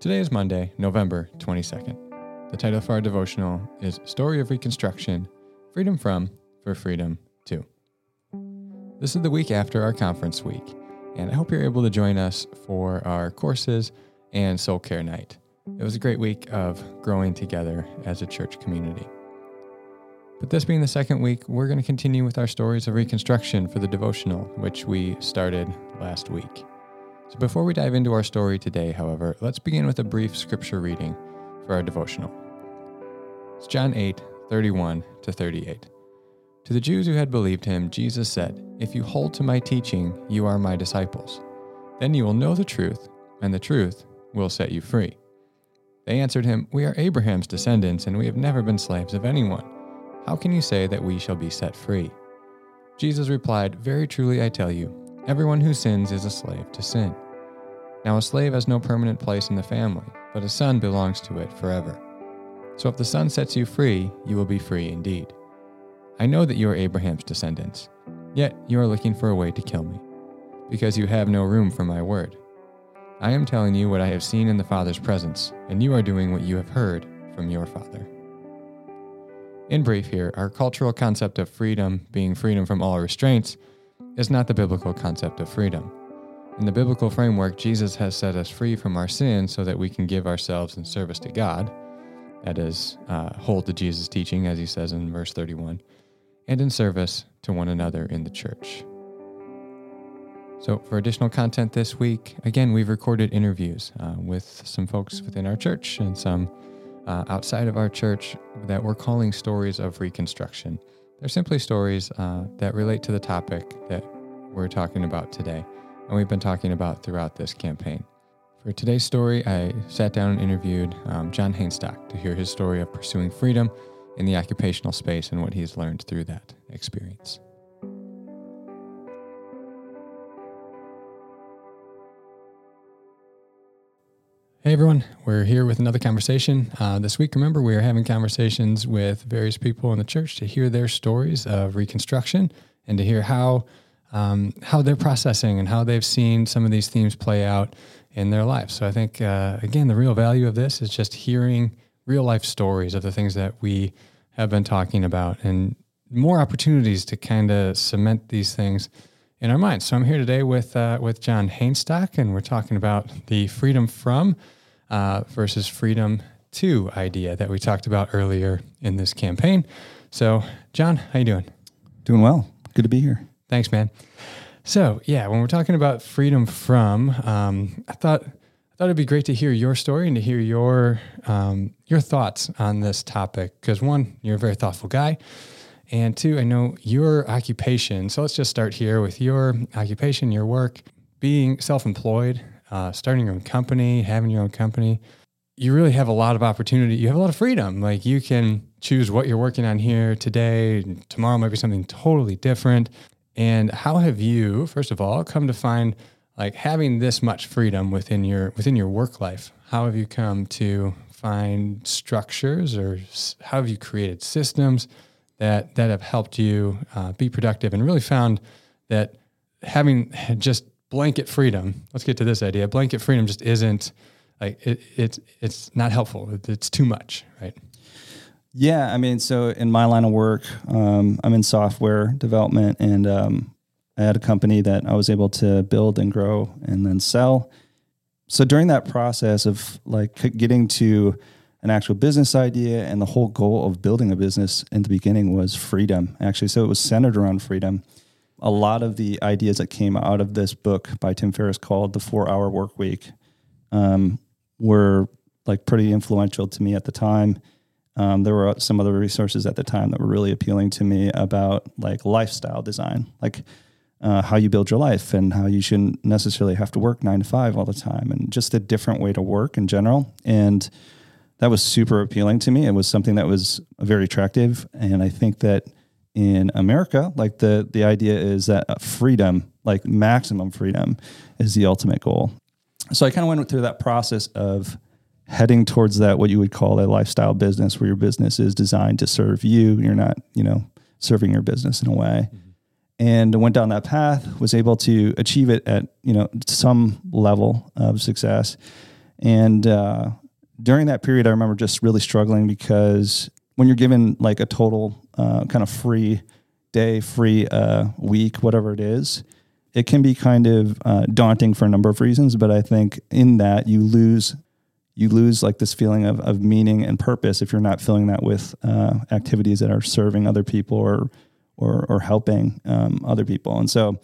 Today is Monday, November 22nd. The title for our devotional is Story of Reconstruction Freedom from for Freedom to. This is the week after our conference week, and I hope you're able to join us for our courses and soul care night. It was a great week of growing together as a church community. But this being the second week, we're going to continue with our stories of reconstruction for the devotional, which we started last week. So before we dive into our story today, however, let's begin with a brief scripture reading for our devotional. It's John 8, 31 to 38. To the Jews who had believed him, Jesus said, If you hold to my teaching, you are my disciples. Then you will know the truth, and the truth will set you free. They answered him, We are Abraham's descendants, and we have never been slaves of anyone. How can you say that we shall be set free? Jesus replied, Very truly I tell you, Everyone who sins is a slave to sin. Now, a slave has no permanent place in the family, but a son belongs to it forever. So if the son sets you free, you will be free indeed. I know that you are Abraham's descendants, yet you are looking for a way to kill me, because you have no room for my word. I am telling you what I have seen in the Father's presence, and you are doing what you have heard from your Father. In brief, here, our cultural concept of freedom being freedom from all restraints is not the biblical concept of freedom. In the biblical framework, Jesus has set us free from our sin so that we can give ourselves in service to God. That is, uh, hold to Jesus' teaching, as he says in verse 31, and in service to one another in the church. So, for additional content this week, again, we've recorded interviews uh, with some folks within our church and some uh, outside of our church that we're calling stories of reconstruction. They're simply stories uh, that relate to the topic that we're talking about today, and we've been talking about throughout this campaign. For today's story, I sat down and interviewed um, John Hainstock to hear his story of pursuing freedom in the occupational space and what he's learned through that experience. Hey everyone, we're here with another conversation. Uh, this week, remember, we are having conversations with various people in the church to hear their stories of reconstruction and to hear how um, how they're processing and how they've seen some of these themes play out in their lives. So I think uh, again, the real value of this is just hearing real life stories of the things that we have been talking about and more opportunities to kind of cement these things in our minds. So I'm here today with uh, with John Hainstock, and we're talking about the freedom from uh, versus freedom to idea that we talked about earlier in this campaign. So, John, how you doing? Doing well. Good to be here. Thanks, man. So, yeah, when we're talking about freedom from, um, I thought I thought it'd be great to hear your story and to hear your um, your thoughts on this topic. Because one, you're a very thoughtful guy. And two, I know your occupation. So let's just start here with your occupation, your work, being self employed, uh, starting your own company, having your own company. You really have a lot of opportunity. You have a lot of freedom. Like you can choose what you're working on here today. Tomorrow might be something totally different. And how have you, first of all, come to find like having this much freedom within your within your work life? How have you come to find structures, or how have you created systems? that that have helped you uh, be productive and really found that having just blanket freedom let's get to this idea blanket freedom just isn't like it, it's it's not helpful it's too much right yeah i mean so in my line of work um, i'm in software development and um, i had a company that i was able to build and grow and then sell. So during that process of like getting to an actual business idea and the whole goal of building a business in the beginning was freedom actually. So it was centered around freedom. A lot of the ideas that came out of this book by tim ferriss called the four hour work week um, were like pretty influential to me at the time um, there were some other resources at the time that were really appealing to me about like lifestyle design like uh, how you build your life and how you shouldn't necessarily have to work nine to five all the time and just a different way to work in general and that was super appealing to me. It was something that was very attractive, and I think that in America, like the the idea is that freedom, like maximum freedom, is the ultimate goal. So I kind of went through that process of heading towards that what you would call a lifestyle business, where your business is designed to serve you. You're not, you know, serving your business in a way. Mm-hmm. And went down that path, was able to achieve it at you know some level of success And uh, during that period, I remember just really struggling because when you're given like a total uh, kind of free day, free uh, week, whatever it is, it can be kind of uh, daunting for a number of reasons. But I think in that you lose you lose like this feeling of, of meaning and purpose if you're not filling that with uh, activities that are serving other people or or, or helping um, other people. And so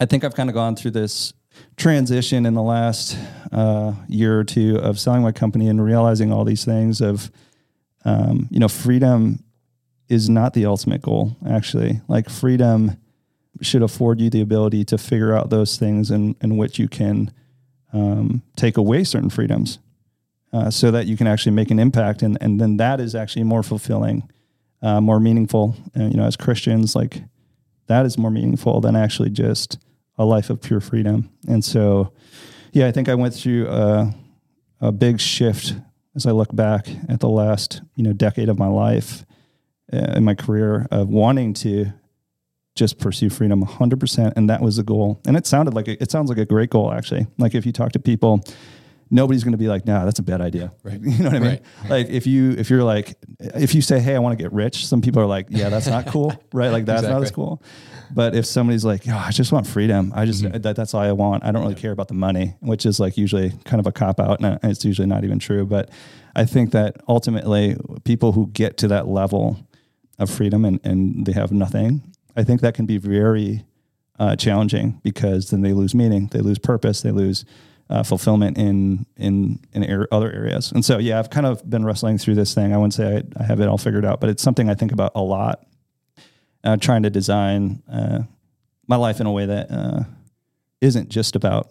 I think I've kind of gone through this transition in the last uh, year or two of selling my company and realizing all these things of um, you know freedom is not the ultimate goal actually like freedom should afford you the ability to figure out those things in, in which you can um, take away certain freedoms uh, so that you can actually make an impact. And, and then that is actually more fulfilling uh, more meaningful. And, you know as christians like that is more meaningful than actually just a life of pure freedom. And so yeah i think i went through a, a big shift as i look back at the last you know decade of my life uh, in my career of wanting to just pursue freedom 100% and that was the goal. And it sounded like a, it sounds like a great goal actually. Like if you talk to people nobody's going to be like, "Nah, that's a bad idea." Right. You know what I mean? Right. Like if you if you're like if you say, "Hey, I want to get rich," some people are like, "Yeah, that's not cool." right? Like that's not as cool. But if somebody's like, "Yeah, I just want freedom. I just Mm-hmm. that, that's all I want. I don't really care about the money," which is like usually kind of a cop out, and it's usually not even true. But I think that ultimately, people who get to that level of freedom and and they have nothing, I think that can be very uh, challenging because then they lose meaning, they lose purpose, they lose uh, fulfillment in in in ar- other areas. And so, yeah, I've kind of been wrestling through this thing. I wouldn't say I, I have it all figured out, but it's something I think about a lot. Uh, trying to design uh, my life in a way that uh, isn't just about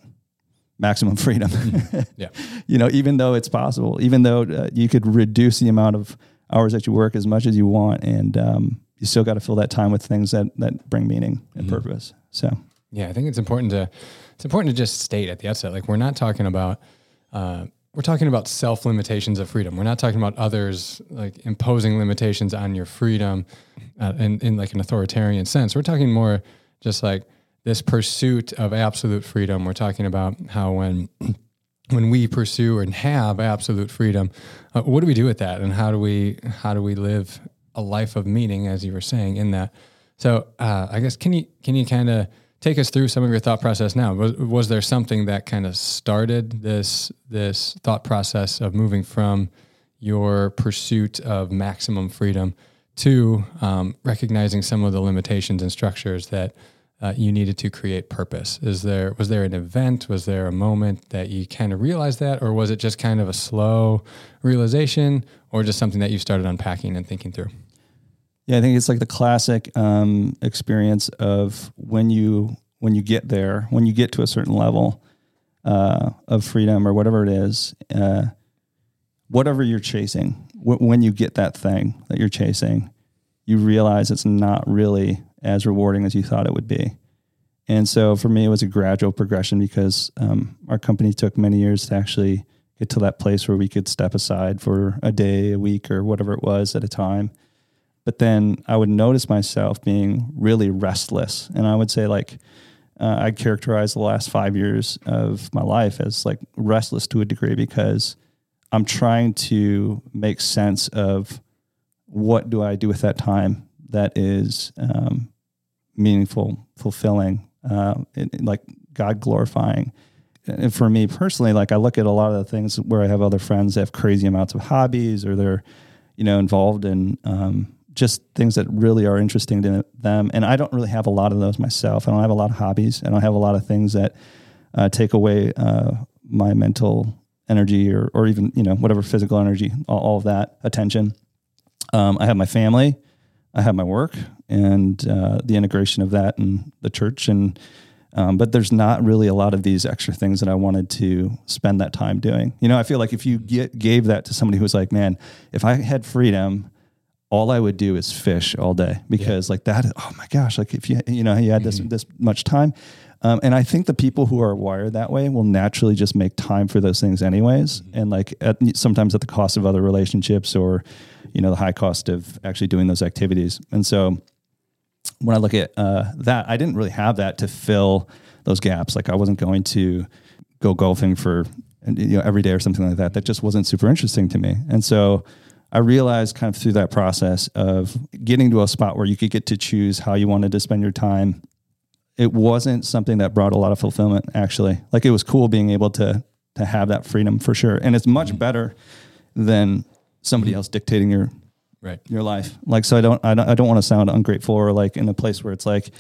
maximum freedom. Yeah. you know, even though it's possible, even though uh, you could reduce the amount of hours that you work as much as you want, and um, you still got to fill that time with things that that bring meaning and purpose. So. Yeah, I think it's important to it's important to just state at the outset, like we're not talking about uh, we're talking about self limitations of freedom. We're not talking about others like imposing limitations on your freedom uh, in in like an authoritarian sense. We're talking more just like this pursuit of absolute freedom. We're talking about how when when we pursue and have absolute freedom, uh, what do we do with that, and how do we how do we live a life of meaning, as you were saying in that? So uh, I guess can you can you kind of take us through some of your thought process now? Was, was there something that kind of started this this thought process of moving from your pursuit of maximum freedom to um, recognizing some of the limitations and structures that uh, you needed to create purpose? Is there was there an event? Was there a moment that you kind of realized that, or was it just kind of a slow realization, or just something that you started unpacking and thinking through? Yeah, I think it's like the classic um, experience of when you when you get there, when you get to a certain level uh, of freedom or whatever it is, uh, whatever you're chasing, wh- when you get that thing that you're chasing, you realize it's not really as rewarding as you thought it would be. And so for me, it was a gradual progression because um, our company took many years to actually get to that place where we could step aside for a day, a week, or whatever it was at a time but then I would notice myself being really restless. And I would say, like, uh, I characterize the last five years of my life as like restless to a degree because I'm trying to make sense of what do I do with that time that is um, meaningful, fulfilling, uh, it- it- like God glorifying. And for me personally, like I look at a lot of the things where I have other friends that have crazy amounts of hobbies or they're, you know, involved in um, just things that really are interesting to them. And I don't really have a lot of those myself. I don't have a lot of hobbies. I don't have a lot of things that uh, take away uh, my mental energy or, or even, you know, whatever physical energy, all, all of that attention. Um, I have my family, I have my work and uh, the integration of that and the church. And, um, but there's not really a lot of these extra things that I wanted to spend that time doing. You know, I feel like if you get, gave that to somebody who's like, man, if I had freedom, all I would do is fish all day because like that. Oh my gosh! Like if you you know you had this this much time, um, and I think the people who are wired that way will naturally just make time for those things anyways, and like at, sometimes at the cost of other relationships or you know the high cost of actually doing those activities. And so when I look at uh, that, I didn't really have that to fill those gaps. Like I wasn't going to go golfing for you know every day or something like that. That just wasn't super interesting to me. And so I realized kind of through that process of getting to a spot where you could get to choose how you wanted to spend your time. It wasn't something that brought a lot of fulfillment actually. Like it was cool being able to to have that freedom for sure. And it's much mm-hmm. better than somebody mm-hmm. else dictating your Right. your life. Like, so I don't, I don't, I don't want to sound ungrateful or like in a place where it's like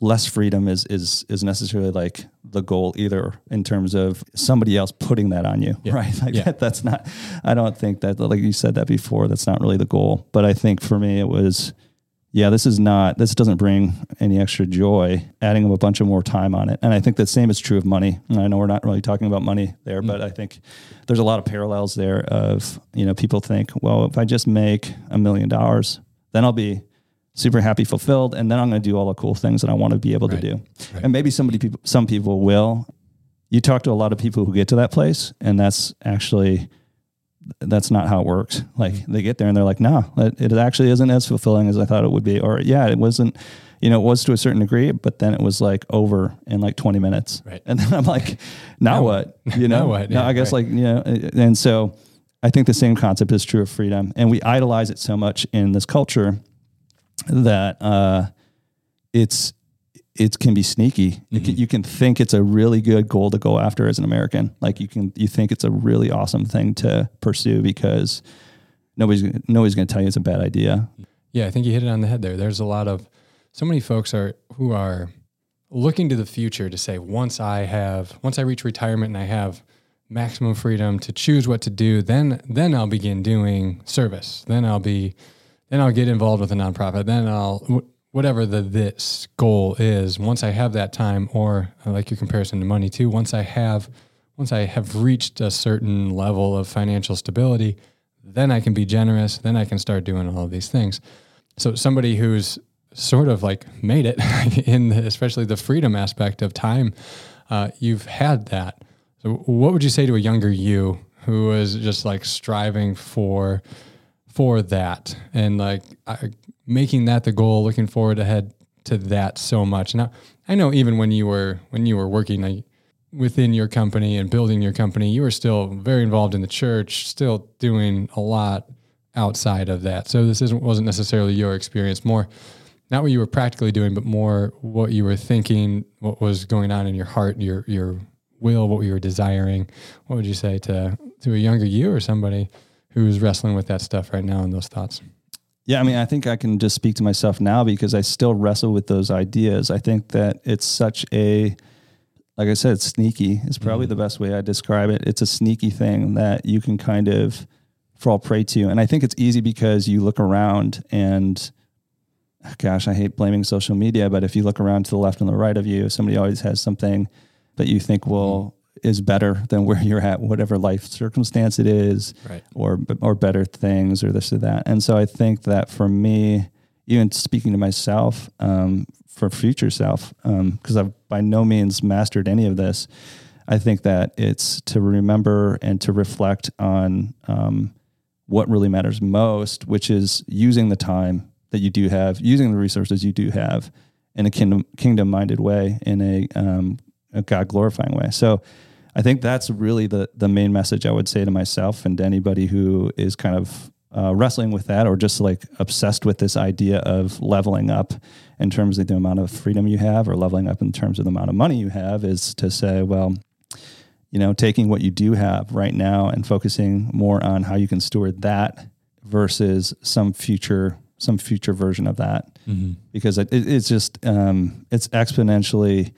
less freedom is, is, is necessarily like the goal either in terms of somebody else putting that on you. Yeah. Right. Like Yeah. that, that's not, I don't think that, like you said that before, that's not really the goal. But I think for me, it was, yeah, this is not, this doesn't bring any extra joy, adding a bunch of more time on it. And I think the same is true of money. And I know we're not really talking about money there, mm. but I think there's a lot of parallels there of, you know, people think, well, if I just make a million dollars, then I'll be super happy, fulfilled, and then I'm going to do all the cool things that I want to be able Right. to do. Right. And maybe somebody people, some people will. You talk to a lot of people who get to that place, and that's actually that's not how it works. Like Mm-hmm. they get there and they're like, no, it, it actually isn't as fulfilling as I thought it would be. Or yeah, it wasn't, you know, it was to a certain degree, but then it was like over in like 20 minutes. Right. And then I'm like, now Now what? You know, Now what? Yeah, I guess right. like, you know, and so I think the same concept is true of freedom. And we idolize it so much in this culture that uh, it's, it can be sneaky. It can, you can think it's a really good goal to go after as an American. Like you can, you think it's a really awesome thing to pursue because nobody's nobody's going to tell you it's a bad idea. Yeah, I think you hit it on the head there. There's a lot of so many folks are who are looking to the future to say once I have once I reach retirement and I have maximum freedom to choose what to do, then then I'll begin doing service. Then I'll be then I'll get involved with a nonprofit. Then I'll whatever the this goal is. Once I have that time, or I like your comparison to money too. Once I have once I have reached a certain level of financial stability, then I can be generous. Then I can start doing all of these things. So somebody who's sort of like made it in the, especially the freedom aspect of time, uh, you've had that. So what would you say to a younger you who is just like striving for for that and like I, making that the goal, looking forward ahead to that so much. Now I know even when you were when you were working like within your company and building your company, you were still very involved in the church, still doing a lot outside of that. So this isn't wasn't necessarily your experience, more not what you were practically doing, but more what you were thinking, what was going on in your heart, your your will, what you were desiring. What would you say to to a younger you or somebody who's wrestling with that stuff right now and those thoughts? Yeah, I mean, I think I can just speak to myself now because I still wrestle with those ideas. I think that it's such a, like I said, sneaky. Is probably mm-hmm. the best way I describe it. It's a sneaky thing that you can kind of fall prey to, and I think it's easy because you look around and, gosh, I hate blaming social media, but if you look around to the left and the right of you, somebody always has something that you think will mm-hmm. Is better than where you're at, whatever life circumstance it is Right. or or better things or this or that. And so I think that for me, even speaking to myself, um, for future self, because I've by no means mastered any of this, I think that it's to remember and to reflect on um, what really matters most, which is using the time that you do have, using the resources you do have in a kingdom kingdom minded way, in a, um, a God glorifying way. So I think that's really the the main message I would say to myself and to anybody who is kind of uh, wrestling with that or just like obsessed with this idea of leveling up in terms of the amount of freedom you have or leveling up in terms of the amount of money you have is to say, well, you know, taking what you do have right now and focusing more on how you can steward that versus some future some future version of that. Because it, it- it's just um, it's exponentially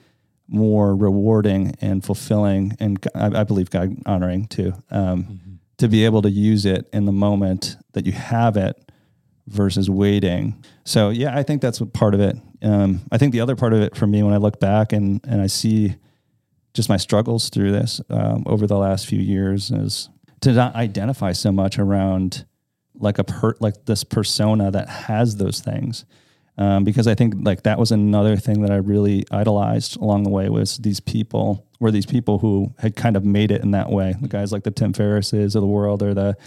more rewarding and fulfilling and I believe God honoring too um, to be able to use it in the moment that you have it versus waiting. So yeah, I think that's what part of it. Um, I think the other part of it for me when I look back and and I see just my struggles through this um, over the last few years is to not identify so much around like a per like this persona that has those things um, because I think like that was another thing that I really idolized along the way was these people were these people who had kind of made it in that way the guys like the Tim Ferrisses of the world or the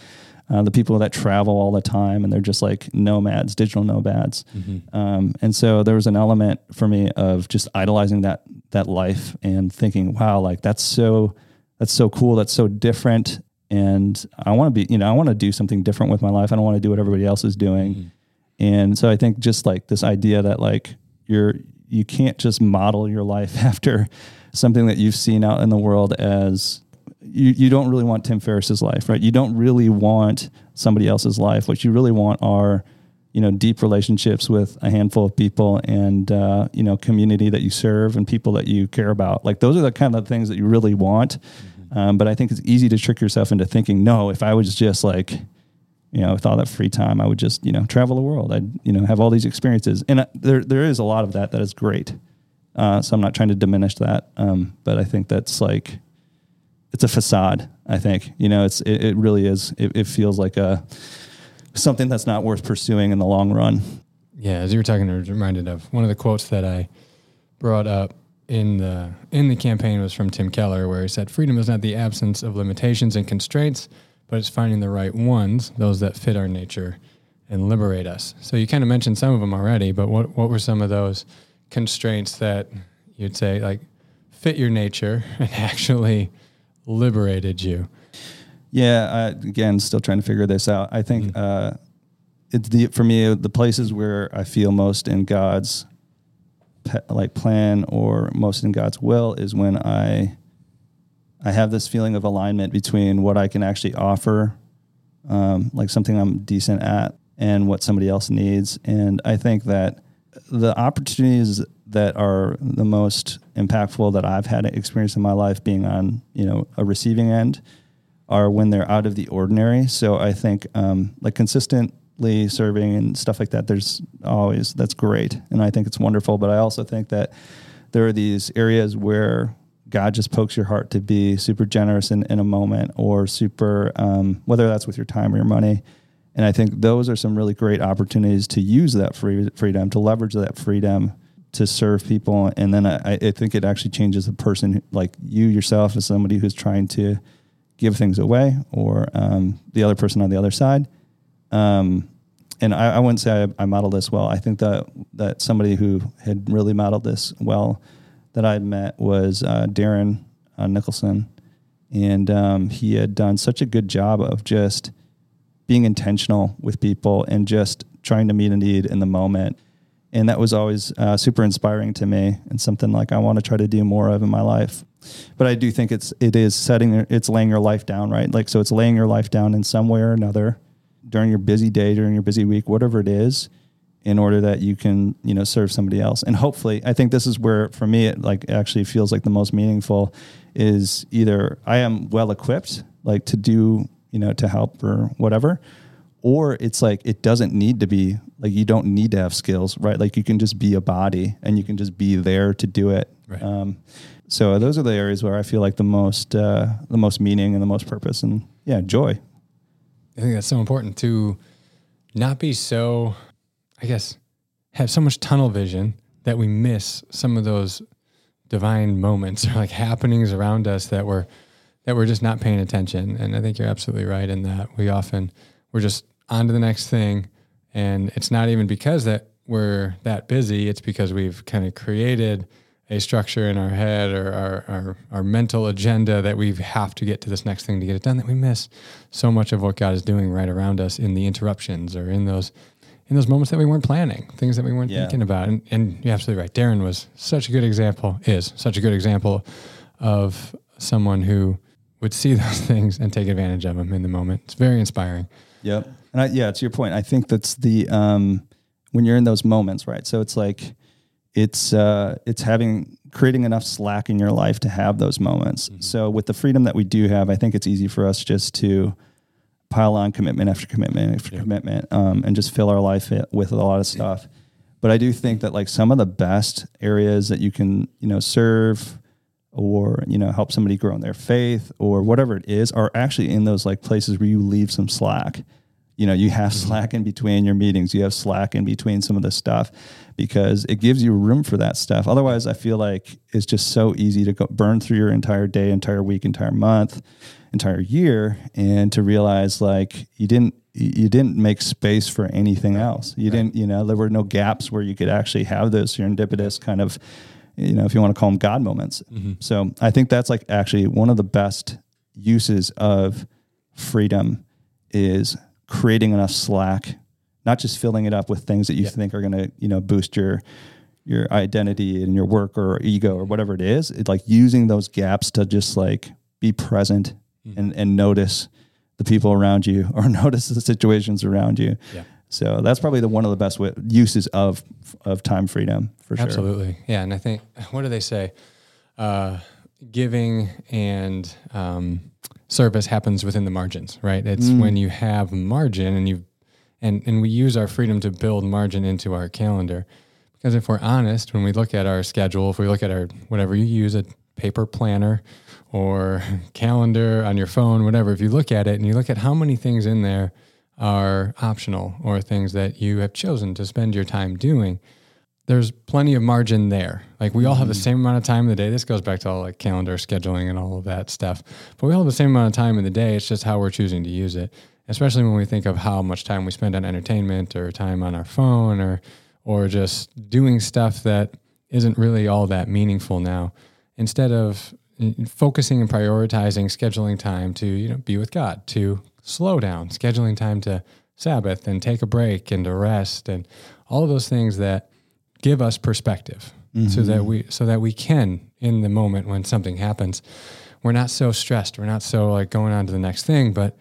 uh, the people that travel all the time and they're just like nomads digital nomads um, and so there was an element for me of just idolizing that that life and thinking wow like that's so that's so cool. That's so different. And I want to be, you know, I want to do something different with my life. I don't want to do what everybody else is doing. Mm-hmm. And so I think just like this idea that like you're, you can't just model your life after something that you've seen out in the world as you, you don't really want Tim Ferriss's life, right? You don't really want somebody else's life. What you really want are you know deep relationships with a handful of people and uh, you know community that you serve and people that you care about like those are the kind of things that you really want mm-hmm. um, but i think it's easy to trick yourself into thinking no if i was just like you know with all that free time i would just you know travel the world. I'd you know have all these experiences. And uh, there there is a lot of that that is great. Uh, so i'm not trying to diminish that. Um, but i think that's like it's a facade i think. You know it's it, it really is it, it feels like a something that's not worth pursuing in the long run. Yeah, as you were talking, I was reminded of one of the quotes that I brought up in the in the campaign was from Tim Keller, where he said, "Freedom is not the absence of limitations and constraints, but it's finding the right ones, those that fit our nature and liberate us." So you kind of mentioned some of them already, but what what were some of those constraints that you'd say like fit your nature and actually liberated you? Yeah, I, again, still trying to figure this out. I think mm-hmm. uh, it's the for me the places where I feel most in God's pe- like plan or most in God's will is when I I have this feeling of alignment between what I can actually offer, um, like something I'm decent at, and what somebody else needs. And I think that the opportunities that are the most impactful that I've had experience in my life being on you know a receiving end are when they're out of the ordinary. So I think um, like consistently serving and stuff like that, there's always that's great, and I think it's wonderful. But I also think that there are these areas where God just pokes your heart to be super generous in, in a moment, or super um, whether that's with your time or your money. And I think those are some really great opportunities to use that free, freedom, to leverage that freedom to serve people. And then I, I think it actually changes the person, like you yourself, as somebody who's trying to give things away or um, the other person on the other side. Um, and I, I, wouldn't say I, I, modeled this well. I think that that somebody who had really modeled this well that I met was uh, Darren uh, Nicholson, and um, he had done such a good job of just being intentional with people and just trying to meet a need in the moment. And that was always uh, super inspiring to me and something like I want to try to do more of in my life. But I do think it's it is setting it's laying your life down right? Like so it's laying your life down in some way or another during your busy day during your busy week whatever it is in order that you can you know serve somebody else and hopefully I think this is where for me it like actually feels like the most meaningful is either I am well equipped like to do you know to help or whatever or it's like it doesn't need to be like you don't need to have skills right like you can just be a body and you can just be there to do it right. um, so those are the areas where I feel like the most uh, the most meaning and the most purpose and yeah joy. I think that's so important to not be so, I guess, have so much tunnel vision that we miss some of those divine moments or like happenings around us that we're that we're just not paying attention. And I think you're absolutely right in that we often we're just on to the next thing, and it's not even because that we're that busy. It's because we've kind of created a structure in our head or our, our, our, mental agenda that we have to get to this next thing to get it done that we miss so much of what God is doing right around us in the interruptions or in those in those moments that we weren't planning, things that we weren't yeah. thinking about. And, and you're absolutely right. Darren was such a good example, is such a good example of someone who would see those things and take advantage of them in the moment. It's very inspiring. Yep. And I, yeah, to your point, I think that's the, um, when you're in those moments, right? So it's like, it's uh, it's having creating enough slack in your life to have those moments. Mm-hmm. So with the freedom that we do have, I think it's easy for us just to pile on commitment after commitment after yeah. commitment, um, and just fill our life with a lot of stuff. But I do think that like some of the best areas that you can you know serve or you know help somebody grow in their faith or whatever it is are actually in those like places where you leave some slack you know you have mm-hmm. slack in between your meetings you have slack in between some of the stuff because it gives you room for that stuff otherwise i feel like it's just so easy to go burn through your entire day entire week entire month entire year and to realize like you didn't you didn't make space for anything else you right. didn't you know there were no gaps where you could actually have those serendipitous kind of you know, if you want to call them God moments. Mm-hmm. So I think that's like actually one of the best uses of freedom is creating enough slack, not just filling it up with things that you Yeah. think are going to, you know, boost your your identity and your work or ego or whatever it is. It's like using those gaps to just like be present Mm-hmm. and and notice the people around you or notice the situations around you. Yeah. So that's probably the one of the best uses of of time freedom for sure. Absolutely. Yeah. And I think, what do they say? Uh, giving and um, service happens within the margins, right? It's Mm. when you have margin and you, and, and we use our freedom to build margin into our calendar. Because if we're honest, when we look at our schedule, if we look at our, whatever you use, a paper planner or calendar on your phone, whatever, if you look at it and you look at how many things in there are optional or things that you have chosen to spend your time doing, there's plenty of margin there. Like we all have the same amount of time in the day. This goes back to all like calendar scheduling and all of that stuff. But we all have the same amount of time in the day. It's just how we're choosing to use it. Especially when we think of how much time we spend on entertainment or time on our phone or or just doing stuff that isn't really all that meaningful now. Instead of mm, focusing and prioritizing scheduling time to, you know, be with God, to slow down, scheduling time to Sabbath and take a break and to rest and all of those things that give us perspective so that we so that we can in the moment when something happens we're not so stressed we're not so like going on to the next thing but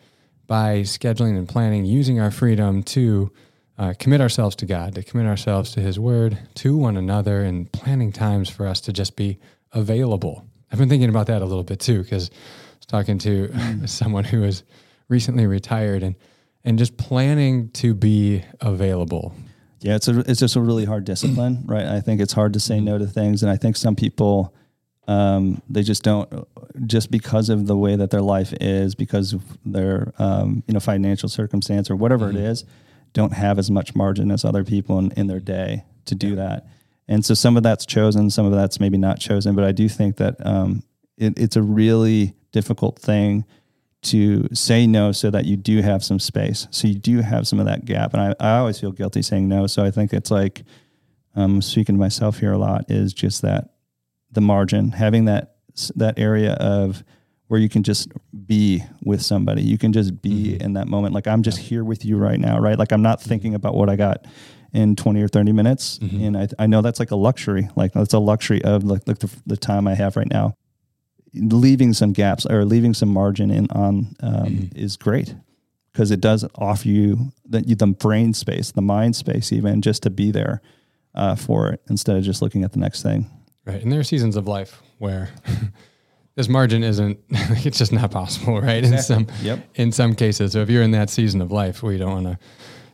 by scheduling and planning using our freedom to uh, commit ourselves to god to commit ourselves to his word to one another and planning times for us to just be available i've been thinking about that a little bit too because i was talking to someone who was recently retired and and just planning to be available. Yeah, it's a it's just a really hard discipline, right? I think it's hard to say no to things, and I think some people um, they just don't just because of the way that their life is, because of their um, you know financial circumstance or whatever it is, don't have as much margin as other people in, in their day to do that. And so some of that's chosen, some of that's maybe not chosen. But I do think that um, it, it's a really difficult thing to say no so that you do have some space. So you do have some of that gap. And I, I always feel guilty saying no. So I think it's like, um, speaking to myself here a lot is just that the margin, having that, that area of where you can just be with somebody. You can just be in that moment. Like I'm just here with you right now, right? Like I'm not thinking about what I got in 20 or 30 minutes. And I, I know that's like a luxury. Like that's a luxury of like, like the, the time I have right now leaving some gaps or leaving some margin in on um, is great because it does offer you the, the brain space, the mind space, even just to be there uh, for it instead of just looking at the next thing. Right. And there are seasons of life where this margin isn't it's just not possible, right? In some Yep. in some cases. So if you're in that season of life where you don't want to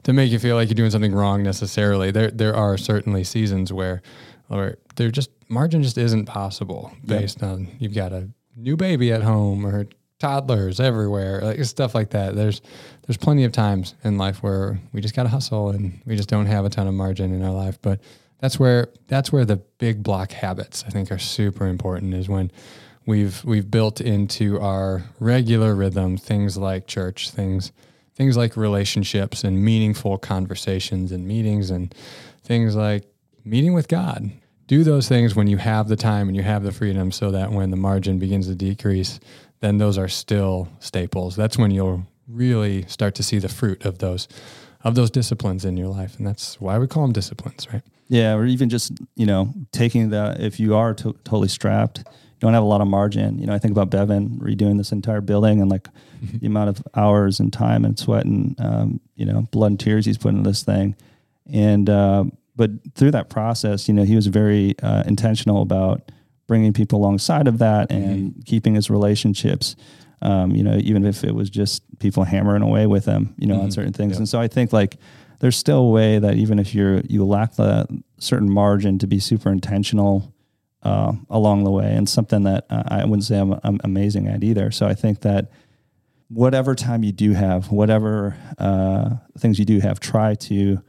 to make you feel like you're doing something wrong necessarily, there there are certainly seasons where where there just margin just isn't possible based on you've got a new baby at home or toddlers everywhere, like stuff like that. There's there's plenty of times in life where we just got to hustle and we just don't have a ton of margin in our life, but that's where that's where the big block habits I think are super important is when we've we've built into our regular rhythm things like church, things things like relationships and meaningful conversations and meetings and things like meeting with God. Do those things when you have the time and you have the freedom so that when the margin begins to decrease, then those are still staples. That's when you'll really start to see the fruit of those of those disciplines in your life. And that's why we call them disciplines, right? Yeah, or even just you know taking the if you are to- totally strapped, don't have a lot of margin. You know, I think about Bevan redoing this entire building and like the amount of hours and time and sweat and um, you know blood and tears he's put into this thing, and uh, but through that process, you know, he was very uh, intentional about bringing people alongside of that and keeping his relationships. Um, you know, even if it was just people hammering away with him, you know, on certain things. Yep. And so I think like there's still a way that even if you're you lack the certain margin to be super intentional uh, along the way, and something that uh, I wouldn't say I'm, I'm amazing at either. So I think that whatever time you do have, whatever uh, things you do have, try to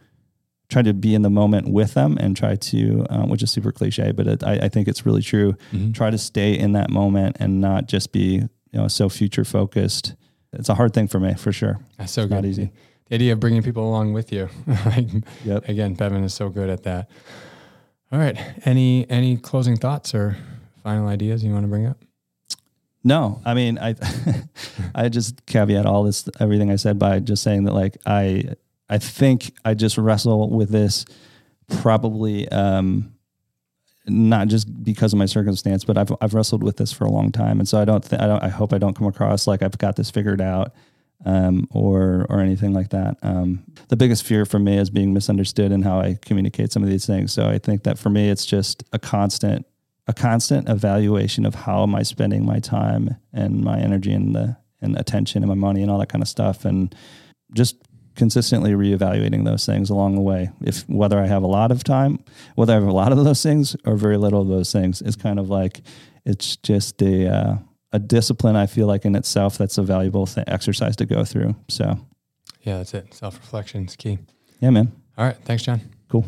try to be in the moment with them and try to, uh, which is super cliche, but it, I, I think it's really true. Try to stay in that moment and not just be you know so future focused. It's a hard thing for me for sure. That's so It's good. not easy. The idea of bringing people along with you. like, Yep. Again, Bevan is so good at that. All right. Any any closing thoughts or final ideas you want to bring up? No, I mean, I, I just caveat all this, everything I said by just saying that, like, I, I think I just wrestle with this probably, um, not just because of my circumstance, but I've, I've wrestled with this for a long time. And so I don't, th- I don't, I hope I don't come across like I've got this figured out, um, or, or anything like that. Um, the biggest fear for me is being misunderstood in how I communicate some of these things. So I think that for me, it's just a constant a constant evaluation of how am I spending my time and my energy and the and attention and my money and all that kind of stuff and just consistently reevaluating those things along the way. If whether I have a lot of time, whether I have a lot of those things or very little of those things, is kind of like it's just a uh, a discipline. I feel like in itself that's a valuable th- exercise to go through. So yeah, that's it. Self reflection is key. Yeah, man. All right. Thanks, John. Cool.